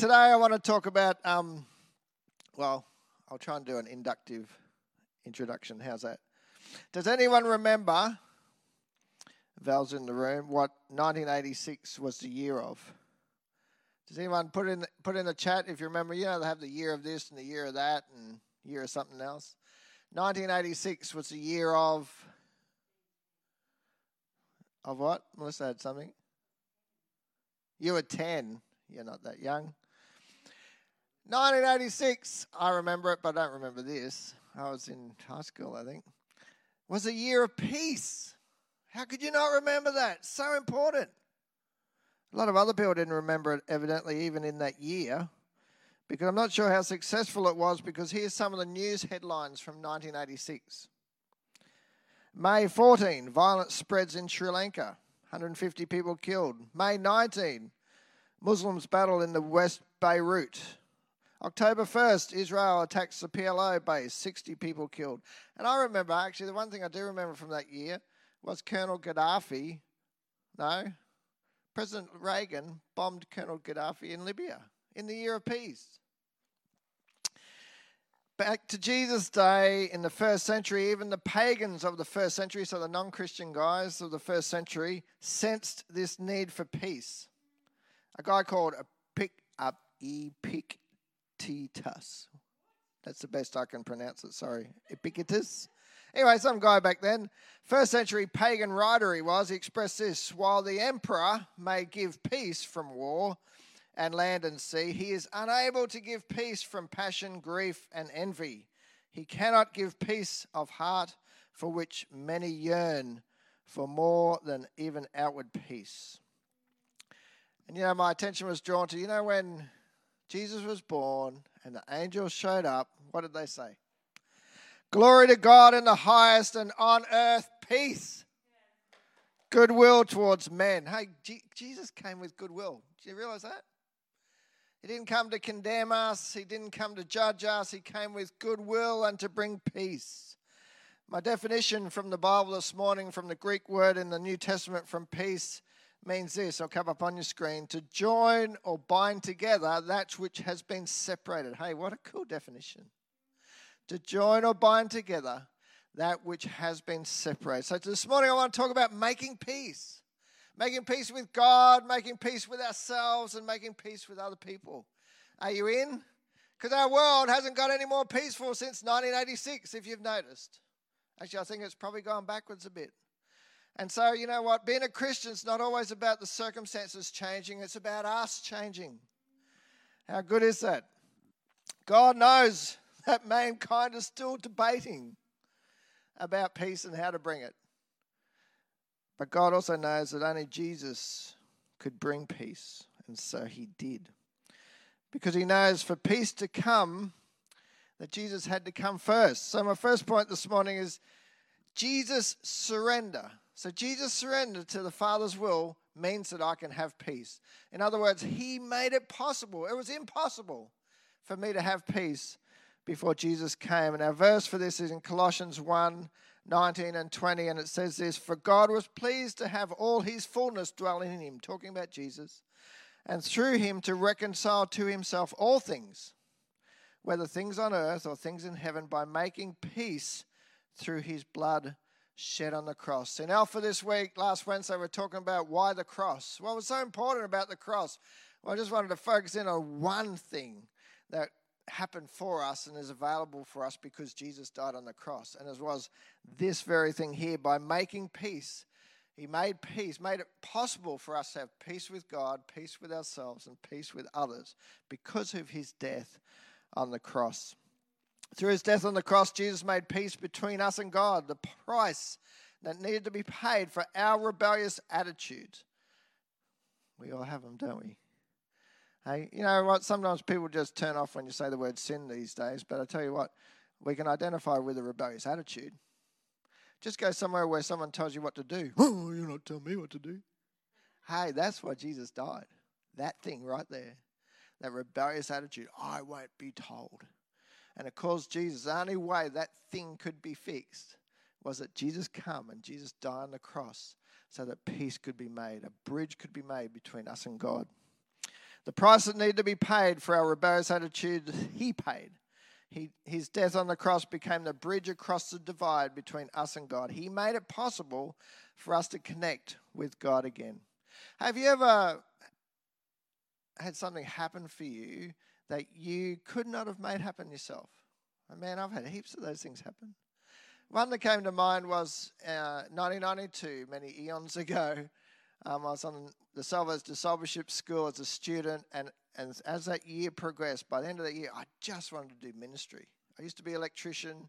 Today I want to talk about, um, well, I'll try and do an inductive introduction. How's that? Does anyone remember, Val's in the room, what 1986 was the year of? Does anyone put in put in the chat if you remember? You know they have the year of this and the year of that and year of something else. 1986 was the year of of what? Melissa had something. You were 10. You're not that young. 1986, I remember it, but I don't remember this. I was in high school, I think. Was a year of peace. How could you not remember that? So important. A lot of other people didn't remember it, evidently, even in that year, because I'm not sure how successful it was. Because here's some of the news headlines from 1986 May 14, violence spreads in Sri Lanka, 150 people killed. May 19, Muslims battle in the West Beirut, October 1st, Israel attacks the PLO base, 60 people killed. And I remember, actually, the one thing I do remember from that year was Colonel Gaddafi, no, President Reagan bombed Colonel Gaddafi in Libya in the year of peace. Back to Jesus' day in the first century, even the pagans of the first century, so the non Christian guys of the first century, sensed this need for peace. A guy called Epictetus Epictetus. That's the best I can pronounce it. Sorry. Epictetus. Anyway, some guy back then, first century pagan writer he was, he expressed this While the emperor may give peace from war and land and sea, he is unable to give peace from passion, grief, and envy. He cannot give peace of heart for which many yearn for more than even outward peace. And you know, my attention was drawn to, you know, when Jesus was born and the angels showed up, what did they say? Glory to God in the highest and on earth peace. Goodwill towards men. Hey, G- Jesus came with goodwill. Do you realize that? He didn't come to condemn us, He didn't come to judge us. He came with goodwill and to bring peace. My definition from the Bible this morning, from the Greek word in the New Testament from peace, means this. I'll come up on your screen to join or bind together that which has been separated. Hey, what a cool definition. To join or bind together that which has been separated. So this morning I want to talk about making peace. Making peace with God, making peace with ourselves, and making peace with other people. Are you in? Because our world hasn't got any more peaceful since 1986, if you've noticed. Actually, I think it's probably gone backwards a bit. And so, you know what? Being a Christian is not always about the circumstances changing, it's about us changing. How good is that? God knows that mankind is still debating about peace and how to bring it. But God also knows that only Jesus could bring peace, and so he did. Because he knows for peace to come, that Jesus had to come first. So, my first point this morning is Jesus' surrender. So Jesus' surrender to the Father's will means that I can have peace. In other words, He made it possible. It was impossible for me to have peace before Jesus came. And our verse for this is in Colossians 1 19 and 20, and it says this For God was pleased to have all His fullness dwell in Him, talking about Jesus, and through Him to reconcile to Himself all things, whether things on earth or things in heaven, by making peace through His blood shed on the cross. In Alpha this week, last Wednesday, we are talking about why the cross. What was so important about the cross? Well, I just wanted to focus in on one thing that happened for us and is available for us because Jesus died on the cross. And it was this very thing here by making peace. He made peace, made it possible for us to have peace with God, peace with ourselves, and peace with others because of his death on the cross. Through his death on the cross, Jesus made peace between us and God, the price that needed to be paid for our rebellious attitude. We all have them, don't we? Hey, you know what? Sometimes people just turn off when you say the word sin these days, but I tell you what, we can identify with a rebellious attitude. Just go somewhere where someone tells you what to do. Oh, you're not telling me what to do. Hey, that's why Jesus died. That thing right there. That rebellious attitude. I won't be told. And it caused Jesus, the only way that thing could be fixed was that Jesus come and Jesus die on the cross so that peace could be made, a bridge could be made between us and God. The price that needed to be paid for our rebellious attitude, He paid. He, his death on the cross became the bridge across the divide between us and God. He made it possible for us to connect with God again. Have you ever had something happen for you that you could not have made happen yourself? man, I've had heaps of those things happen. One that came to mind was uh, 1992, many eons ago. Um, I was on the Salvos Discipleship School as a student, and, and as that year progressed, by the end of that year, I just wanted to do ministry. I used to be an electrician.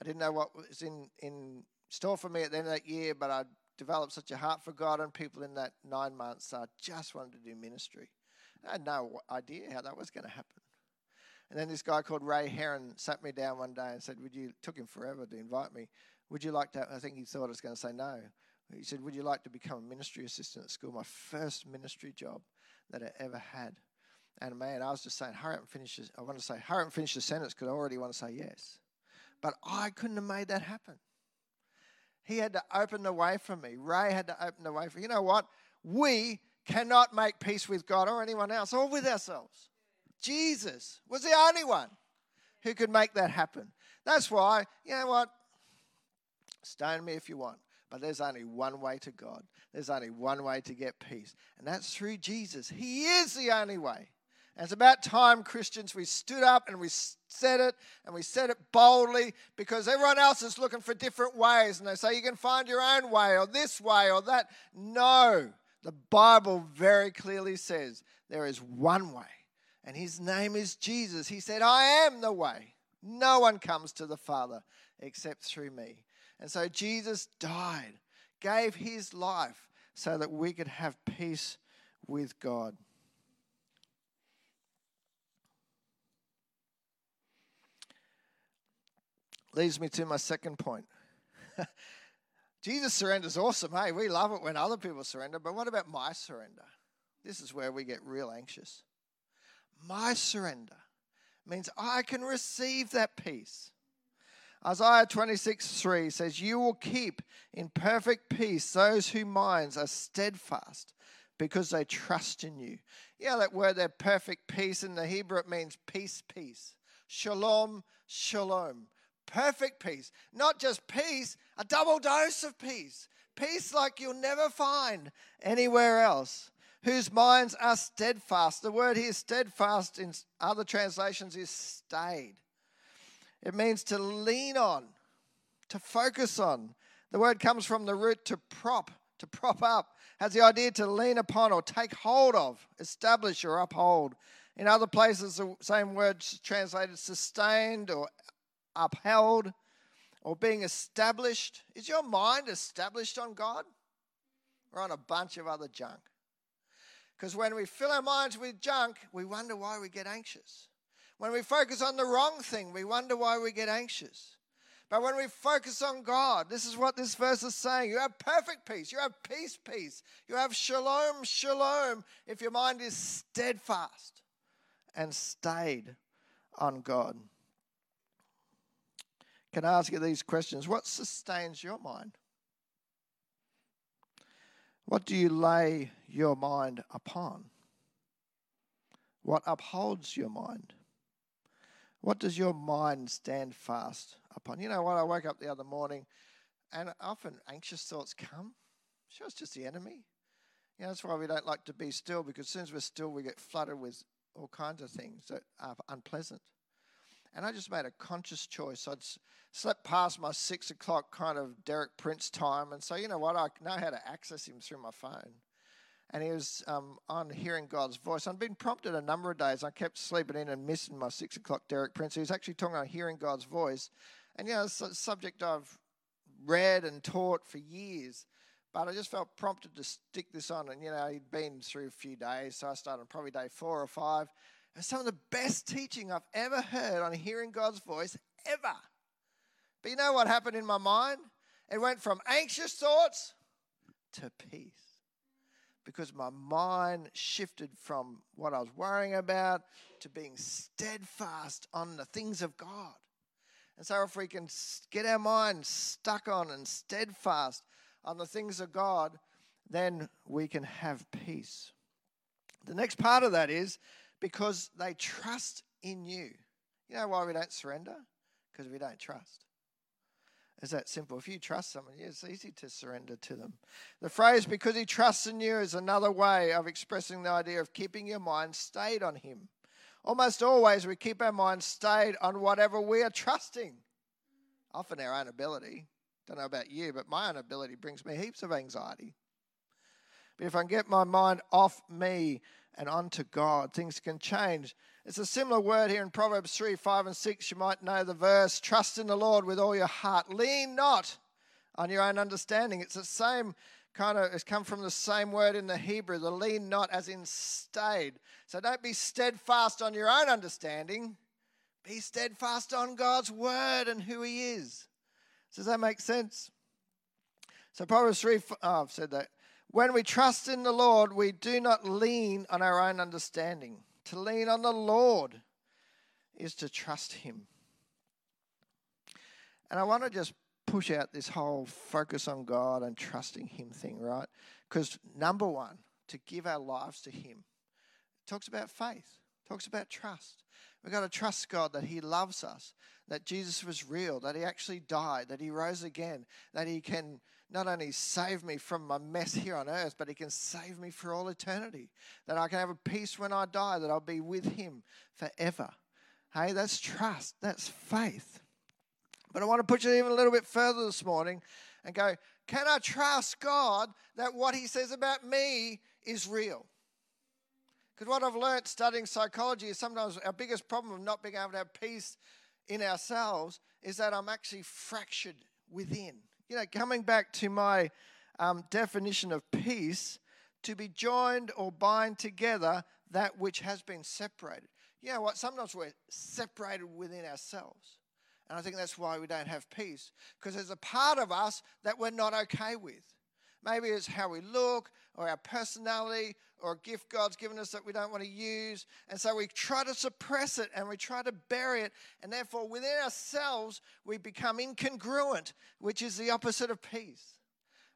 I didn't know what was in, in store for me at the end of that year, but I developed such a heart for God and people in that nine months. I just wanted to do ministry. I had no idea how that was going to happen. And then this guy called Ray Heron sat me down one day and said, Would you, took him forever to invite me, would you like to, I think he thought I was going to say no. He said, Would you like to become a ministry assistant at school? My first ministry job that I ever had. And man, I was just saying, hurry up and finish this. I want to say, hurry up and finish the sentence because I already want to say yes. But I couldn't have made that happen. He had to open the way for me. Ray had to open the way for. You know what? We cannot make peace with God or anyone else or with ourselves. Jesus was the only one who could make that happen. That's why, you know what? Stone me if you want, but there's only one way to God. There's only one way to get peace, and that's through Jesus. He is the only way. And it's about time, Christians, we stood up and we said it, and we said it boldly because everyone else is looking for different ways. And they say, you can find your own way, or this way, or that. No, the Bible very clearly says there is one way and his name is Jesus. He said, I am the way. No one comes to the Father except through me. And so Jesus died, gave his life so that we could have peace with God. Leads me to my second point. Jesus' surrender is awesome. Hey, we love it when other people surrender, but what about my surrender? This is where we get real anxious. My surrender means I can receive that peace. Isaiah 26 3 says, You will keep in perfect peace those whose minds are steadfast because they trust in you. Yeah, that word there, perfect peace, in the Hebrew it means peace, peace. Shalom, shalom. Perfect peace. Not just peace, a double dose of peace. Peace like you'll never find anywhere else whose minds are steadfast. The word here, steadfast, in other translations, is stayed. It means to lean on, to focus on. The word comes from the root to prop, to prop up, has the idea to lean upon or take hold of, establish or uphold. In other places, the same word translated sustained or upheld or being established. Is your mind established on God or on a bunch of other junk? Because when we fill our minds with junk, we wonder why we get anxious. When we focus on the wrong thing, we wonder why we get anxious. But when we focus on God, this is what this verse is saying. You have perfect peace. You have peace, peace. You have shalom, shalom, if your mind is steadfast and stayed on God. Can I ask you these questions? What sustains your mind? What do you lay your mind upon? What upholds your mind? What does your mind stand fast upon? You know what? I woke up the other morning and often anxious thoughts come. Sure, it's just the enemy. You know, that's why we don't like to be still because as soon as we're still, we get flooded with all kinds of things that are unpleasant. And I just made a conscious choice. I'd slept past my six o'clock kind of Derek Prince time. And so, you know what? I know how to access him through my phone. And he was um, on hearing God's voice. I'd been prompted a number of days. I kept sleeping in and missing my six o'clock Derek Prince. He was actually talking about hearing God's voice. And, you know, it's a subject I've read and taught for years. But I just felt prompted to stick this on. And, you know, he'd been through a few days. So I started on probably day four or five. And some of the best teaching I've ever heard on hearing God's voice ever. But you know what happened in my mind? It went from anxious thoughts to peace. Because my mind shifted from what I was worrying about to being steadfast on the things of God. And so, if we can get our mind stuck on and steadfast on the things of God, then we can have peace. The next part of that is because they trust in you. You know why we don't surrender? Because we don't trust. It's that simple. If you trust someone, it's easy to surrender to them. The phrase, because he trusts in you, is another way of expressing the idea of keeping your mind stayed on him. Almost always, we keep our mind stayed on whatever we are trusting, often our own ability. Don't know about you, but my own ability brings me heaps of anxiety. But if I can get my mind off me and unto God, things can change. It's a similar word here in Proverbs 3 5 and 6. You might know the verse Trust in the Lord with all your heart. Lean not on your own understanding. It's the same kind of, it's come from the same word in the Hebrew, the lean not as in stayed. So don't be steadfast on your own understanding. Be steadfast on God's word and who He is. Does that make sense? So Proverbs 3, oh, I've said that. When we trust in the Lord, we do not lean on our own understanding. To lean on the Lord is to trust Him. And I want to just push out this whole focus on God and trusting Him thing, right? Because number one, to give our lives to Him talks about faith, talks about trust. We've got to trust God that He loves us, that Jesus was real, that He actually died, that He rose again, that He can not only save me from my mess here on earth, but He can save me for all eternity. That I can have a peace when I die, that I'll be with Him forever. Hey, that's trust, that's faith. But I want to push it even a little bit further this morning and go, can I trust God that what He says about me is real? Because what I've learned studying psychology is sometimes our biggest problem of not being able to have peace in ourselves is that I'm actually fractured within. You know, coming back to my um, definition of peace, to be joined or bind together that which has been separated. You know what? Sometimes we're separated within ourselves. And I think that's why we don't have peace, because there's a part of us that we're not okay with. Maybe it's how we look, or our personality, or a gift God's given us that we don't want to use. And so we try to suppress it and we try to bury it. And therefore, within ourselves, we become incongruent, which is the opposite of peace.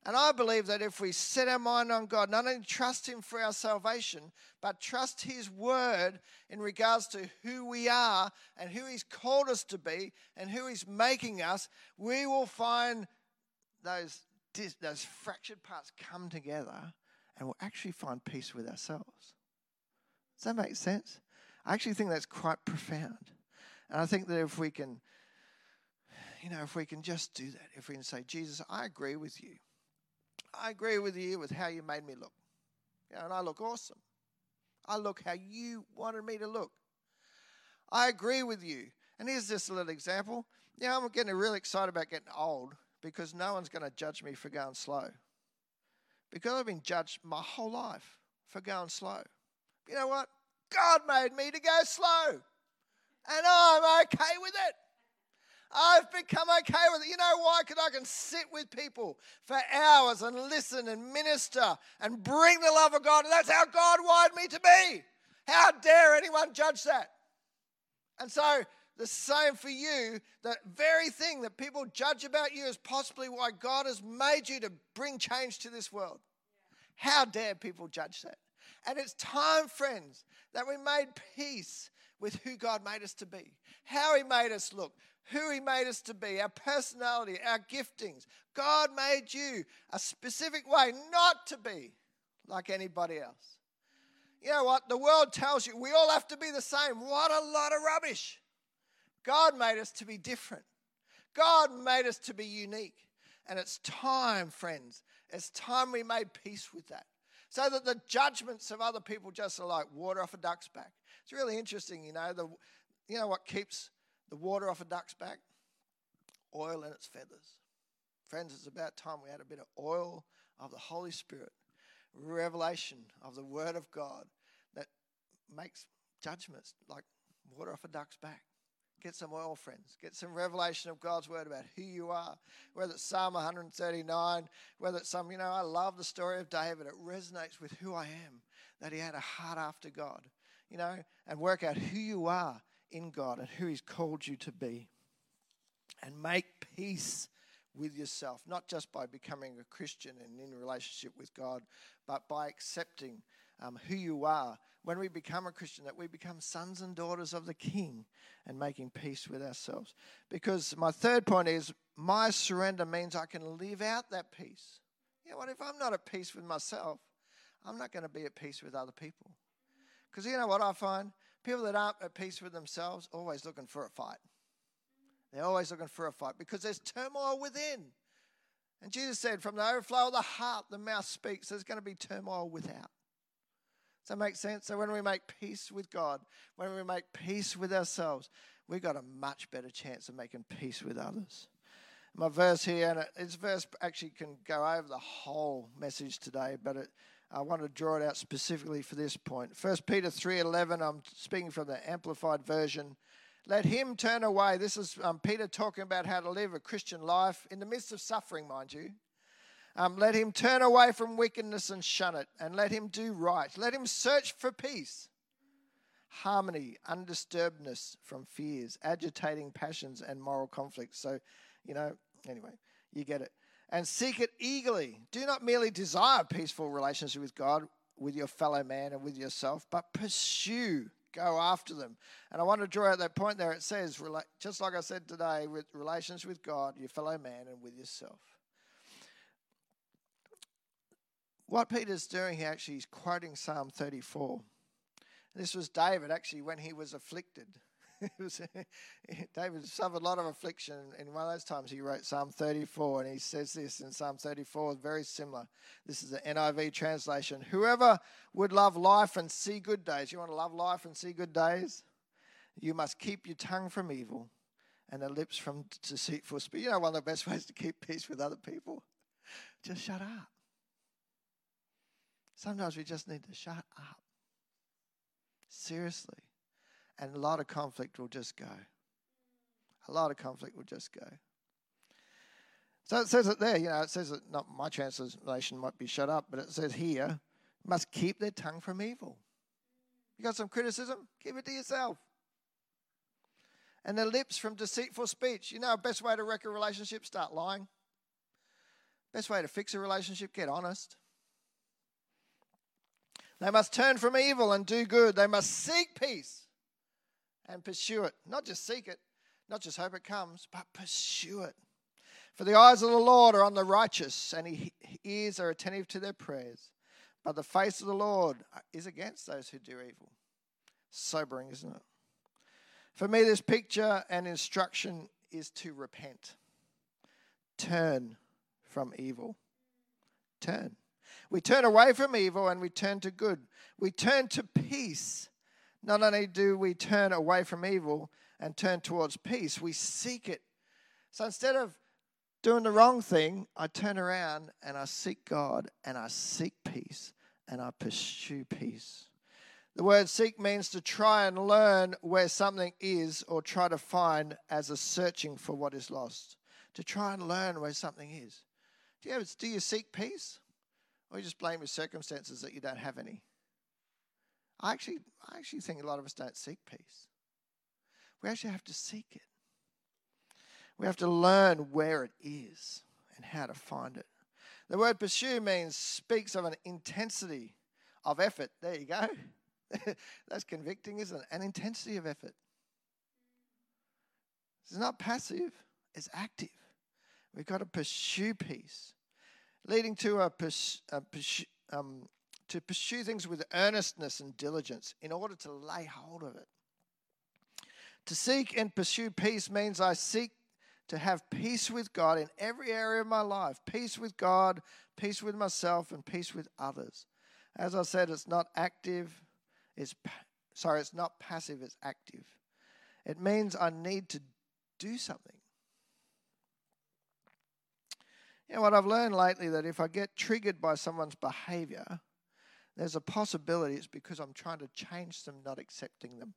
And I believe that if we set our mind on God, not only trust Him for our salvation, but trust His word in regards to who we are and who He's called us to be and who He's making us, we will find those, those fractured parts come together and we'll actually find peace with ourselves. Does that make sense? I actually think that's quite profound. And I think that if we can, you know, if we can just do that, if we can say, Jesus, I agree with you. I agree with you with how you made me look. You know, and I look awesome. I look how you wanted me to look. I agree with you. And here's just a little example. Yeah, you know, I'm getting really excited about getting old because no one's going to judge me for going slow. Because I've been judged my whole life for going slow. You know what? God made me to go slow. And I'm okay with it. I've become okay with it. You know why? Because I can sit with people for hours and listen and minister and bring the love of God. And that's how God wired me to be. How dare anyone judge that? And so, the same for you, that very thing that people judge about you is possibly why God has made you to bring change to this world. How dare people judge that? And it's time, friends, that we made peace with who God made us to be, how He made us look, who He made us to be, our personality, our giftings. God made you a specific way not to be like anybody else. You know what? The world tells you we all have to be the same. What a lot of rubbish. God made us to be different, God made us to be unique. And it's time, friends, it's time we made peace with that. So that the judgments of other people just are like water off a duck's back. It's really interesting, you know. The, you know what keeps the water off a duck's back? Oil in its feathers. Friends, it's about time we had a bit of oil of the Holy Spirit, revelation of the Word of God that makes judgments like water off a duck's back. Get some oil, friends. Get some revelation of God's word about who you are. Whether it's Psalm 139, whether it's some, you know, I love the story of David. It resonates with who I am, that he had a heart after God, you know, and work out who you are in God and who He's called you to be. And make peace with yourself, not just by becoming a Christian and in relationship with God, but by accepting um, who you are when we become a Christian, that we become sons and daughters of the King and making peace with ourselves. Because my third point is my surrender means I can live out that peace. You know what? If I'm not at peace with myself, I'm not going to be at peace with other people. Because you know what I find? People that aren't at peace with themselves always looking for a fight. They're always looking for a fight because there's turmoil within. And Jesus said, from the overflow of the heart, the mouth speaks. There's going to be turmoil without. Does that make sense? So when we make peace with God, when we make peace with ourselves, we've got a much better chance of making peace with others. My verse here, and this verse actually can go over the whole message today, but it, I want to draw it out specifically for this point. 1 Peter 3.11, I'm speaking from the Amplified Version. Let him turn away. This is um, Peter talking about how to live a Christian life in the midst of suffering, mind you. Um, let him turn away from wickedness and shun it, and let him do right. Let him search for peace, harmony, undisturbedness from fears, agitating passions, and moral conflicts. So, you know, anyway, you get it. And seek it eagerly. Do not merely desire peaceful relationship with God, with your fellow man, and with yourself, but pursue go after them. And I want to draw out that point there. It says, just like I said today, with relations with God, your fellow man, and with yourself what Peter's doing here actually is quoting Psalm 34. This was David actually when he was afflicted. David suffered a lot of affliction, and one of those times he wrote Psalm 34, and he says this in Psalm 34, very similar. This is the NIV translation. Whoever would love life and see good days, you want to love life and see good days? You must keep your tongue from evil and the lips from deceitful speech. You know, one of the best ways to keep peace with other people? Just shut up. Sometimes we just need to shut up. Seriously. And a lot of conflict will just go. A lot of conflict will just go. So it says it there, you know, it says that not my translation might be shut up, but it says here, must keep their tongue from evil. You got some criticism? Keep it to yourself. And their lips from deceitful speech. You know, best way to wreck a relationship, start lying. Best way to fix a relationship, get honest. They must turn from evil and do good. They must seek peace and pursue it. Not just seek it, not just hope it comes, but pursue it. For the eyes of the Lord are on the righteous, and his ears are attentive to their prayers. But the face of the Lord is against those who do evil. Sobering, isn't it? For me, this picture and instruction is to repent. Turn from evil. Turn. We turn away from evil and we turn to good. We turn to peace. Not only do we turn away from evil and turn towards peace, we seek it. So instead of doing the wrong thing, I turn around and I seek God and I seek peace and I pursue peace. The word seek means to try and learn where something is or try to find as a searching for what is lost. To try and learn where something is. Do you, ever, do you seek peace? Or you just blame your circumstances that you don't have any. I actually, I actually think a lot of us don't seek peace. We actually have to seek it. We have to learn where it is and how to find it. The word pursue means speaks of an intensity of effort. There you go. That's convicting, isn't it? An intensity of effort. It's not passive, it's active. We've got to pursue peace leading to a, pers- a pers- um, to pursue things with earnestness and diligence in order to lay hold of it. To seek and pursue peace means I seek to have peace with God in every area of my life peace with God, peace with myself, and peace with others. As I said, it's not active, it's sorry, it's not passive, it's active. It means I need to do something. Know what I've learned lately that if I get triggered by someone's behavior, there's a possibility it's because I'm trying to change them, not accepting them.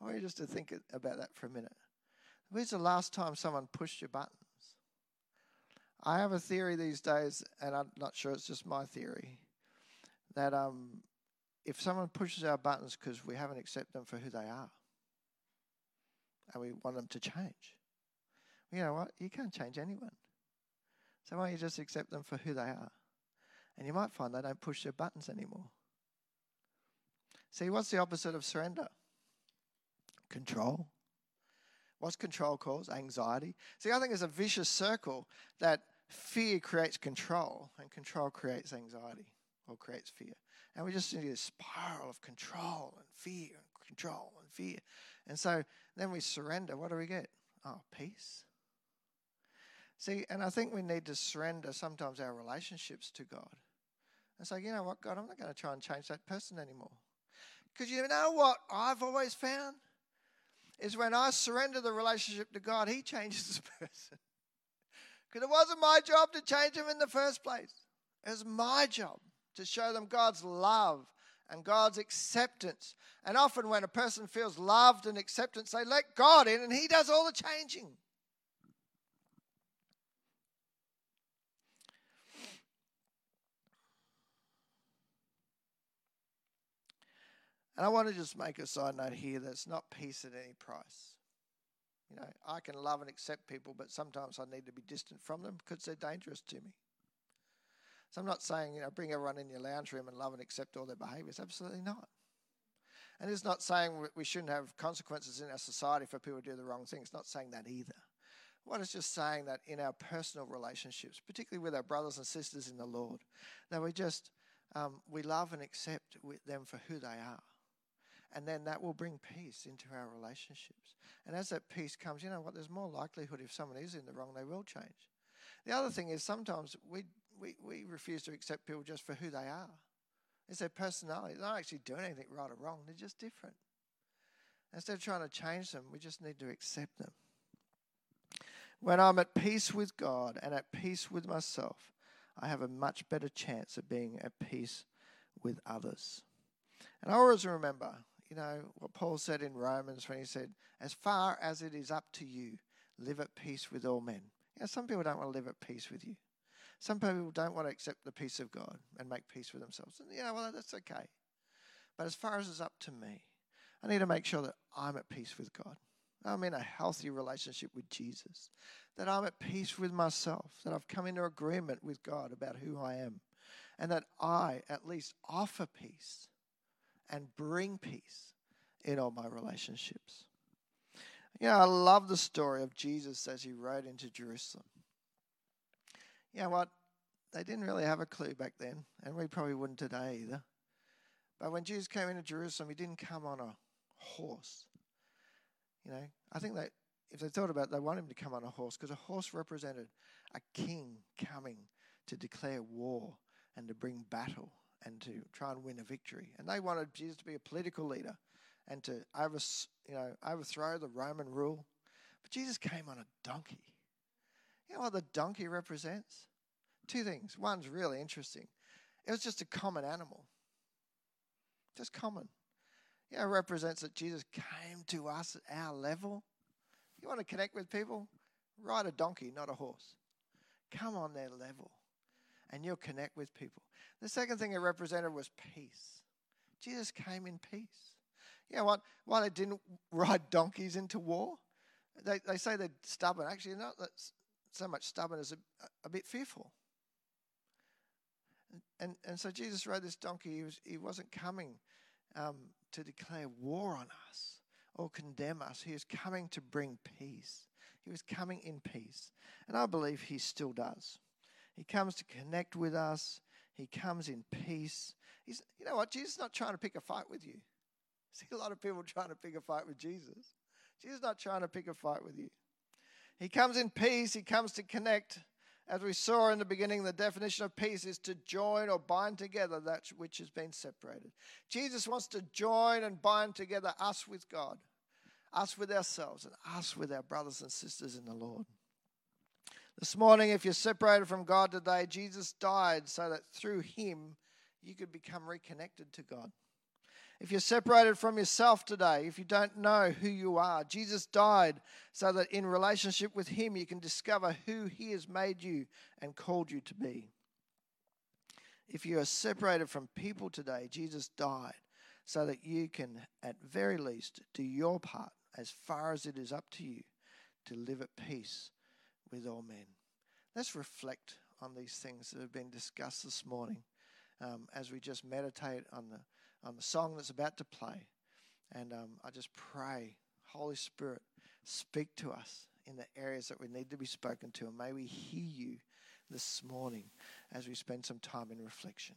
I want you just to think about that for a minute. When's the last time someone pushed your buttons? I have a theory these days, and I'm not sure it's just my theory, that um, if someone pushes our buttons because we haven't accepted them for who they are, and we want them to change, you know what? You can't change anyone. So why don't you just accept them for who they are? And you might find they don't push their buttons anymore. See, what's the opposite of surrender? Control. What's control cause? Anxiety. See, I think there's a vicious circle that fear creates control, and control creates anxiety or creates fear. And we just need this spiral of control and fear and control and fear. And so then we surrender. What do we get? Oh, peace. See, and I think we need to surrender sometimes our relationships to God. And say, you know what, God, I'm not going to try and change that person anymore. Because you know what I've always found? Is when I surrender the relationship to God, He changes the person. Because it wasn't my job to change them in the first place. It was my job to show them God's love and God's acceptance. And often, when a person feels loved and acceptance, they let God in and He does all the changing. And I want to just make a side note here that's not peace at any price. You know, I can love and accept people, but sometimes I need to be distant from them because they're dangerous to me. So I'm not saying, you know, bring everyone in your lounge room and love and accept all their behaviors. Absolutely not. And it's not saying we shouldn't have consequences in our society for people to do the wrong thing. It's not saying that either. What it's just saying that in our personal relationships, particularly with our brothers and sisters in the Lord, that we just um, we love and accept them for who they are. And then that will bring peace into our relationships. And as that peace comes, you know what? There's more likelihood if someone is in the wrong, they will change. The other thing is sometimes we, we, we refuse to accept people just for who they are. It's their personality. They're not actually doing anything right or wrong, they're just different. Instead of trying to change them, we just need to accept them. When I'm at peace with God and at peace with myself, I have a much better chance of being at peace with others. And I always remember you know, what Paul said in Romans when he said, As far as it is up to you, live at peace with all men. You know, some people don't want to live at peace with you. Some people don't want to accept the peace of God and make peace with themselves. And, you know, well, that's okay. But as far as it's up to me, I need to make sure that I'm at peace with God. I'm in a healthy relationship with Jesus. That I'm at peace with myself. That I've come into agreement with God about who I am. And that I at least offer peace and bring peace in all my relationships. You know, I love the story of Jesus as he rode into Jerusalem. You know what? They didn't really have a clue back then, and we probably wouldn't today either. But when Jesus came into Jerusalem, he didn't come on a horse. You know, I think that if they thought about it, they wanted him to come on a horse because a horse represented a king coming to declare war and to bring battle and to try and win a victory. And they wanted Jesus to be a political leader and to over, you know, overthrow the Roman rule. But Jesus came on a donkey. You know what the donkey represents? Two things. One's really interesting. It was just a common animal. Just common. You know, it represents that Jesus came to us at our level. You want to connect with people? Ride a donkey, not a horse. Come on their level and you'll connect with people. The second thing it represented was peace. Jesus came in peace. You know what? Why they didn't ride donkeys into war? They, they say they're stubborn. Actually, not so much stubborn as a, a bit fearful. And, and, so Jesus rode this donkey. He, was, he wasn't coming um, to declare war on us or condemn us. He was coming to bring peace. He was coming in peace. And I believe he still does. He comes to connect with us. He comes in peace. He's, you know what? Jesus is not trying to pick a fight with you. See a lot of people trying to pick a fight with Jesus. Jesus is not trying to pick a fight with you. He comes in peace. He comes to connect. As we saw in the beginning, the definition of peace is to join or bind together that which has been separated. Jesus wants to join and bind together us with God, us with ourselves, and us with our brothers and sisters in the Lord. This morning, if you're separated from God today, Jesus died so that through him you could become reconnected to God. If you're separated from yourself today, if you don't know who you are, Jesus died so that in relationship with him you can discover who he has made you and called you to be. If you are separated from people today, Jesus died so that you can, at very least, do your part as far as it is up to you to live at peace with all men. Let's reflect on these things that have been discussed this morning um, as we just meditate on the on the song that's about to play. And um, I just pray, Holy Spirit, speak to us in the areas that we need to be spoken to. And may we hear you this morning as we spend some time in reflection.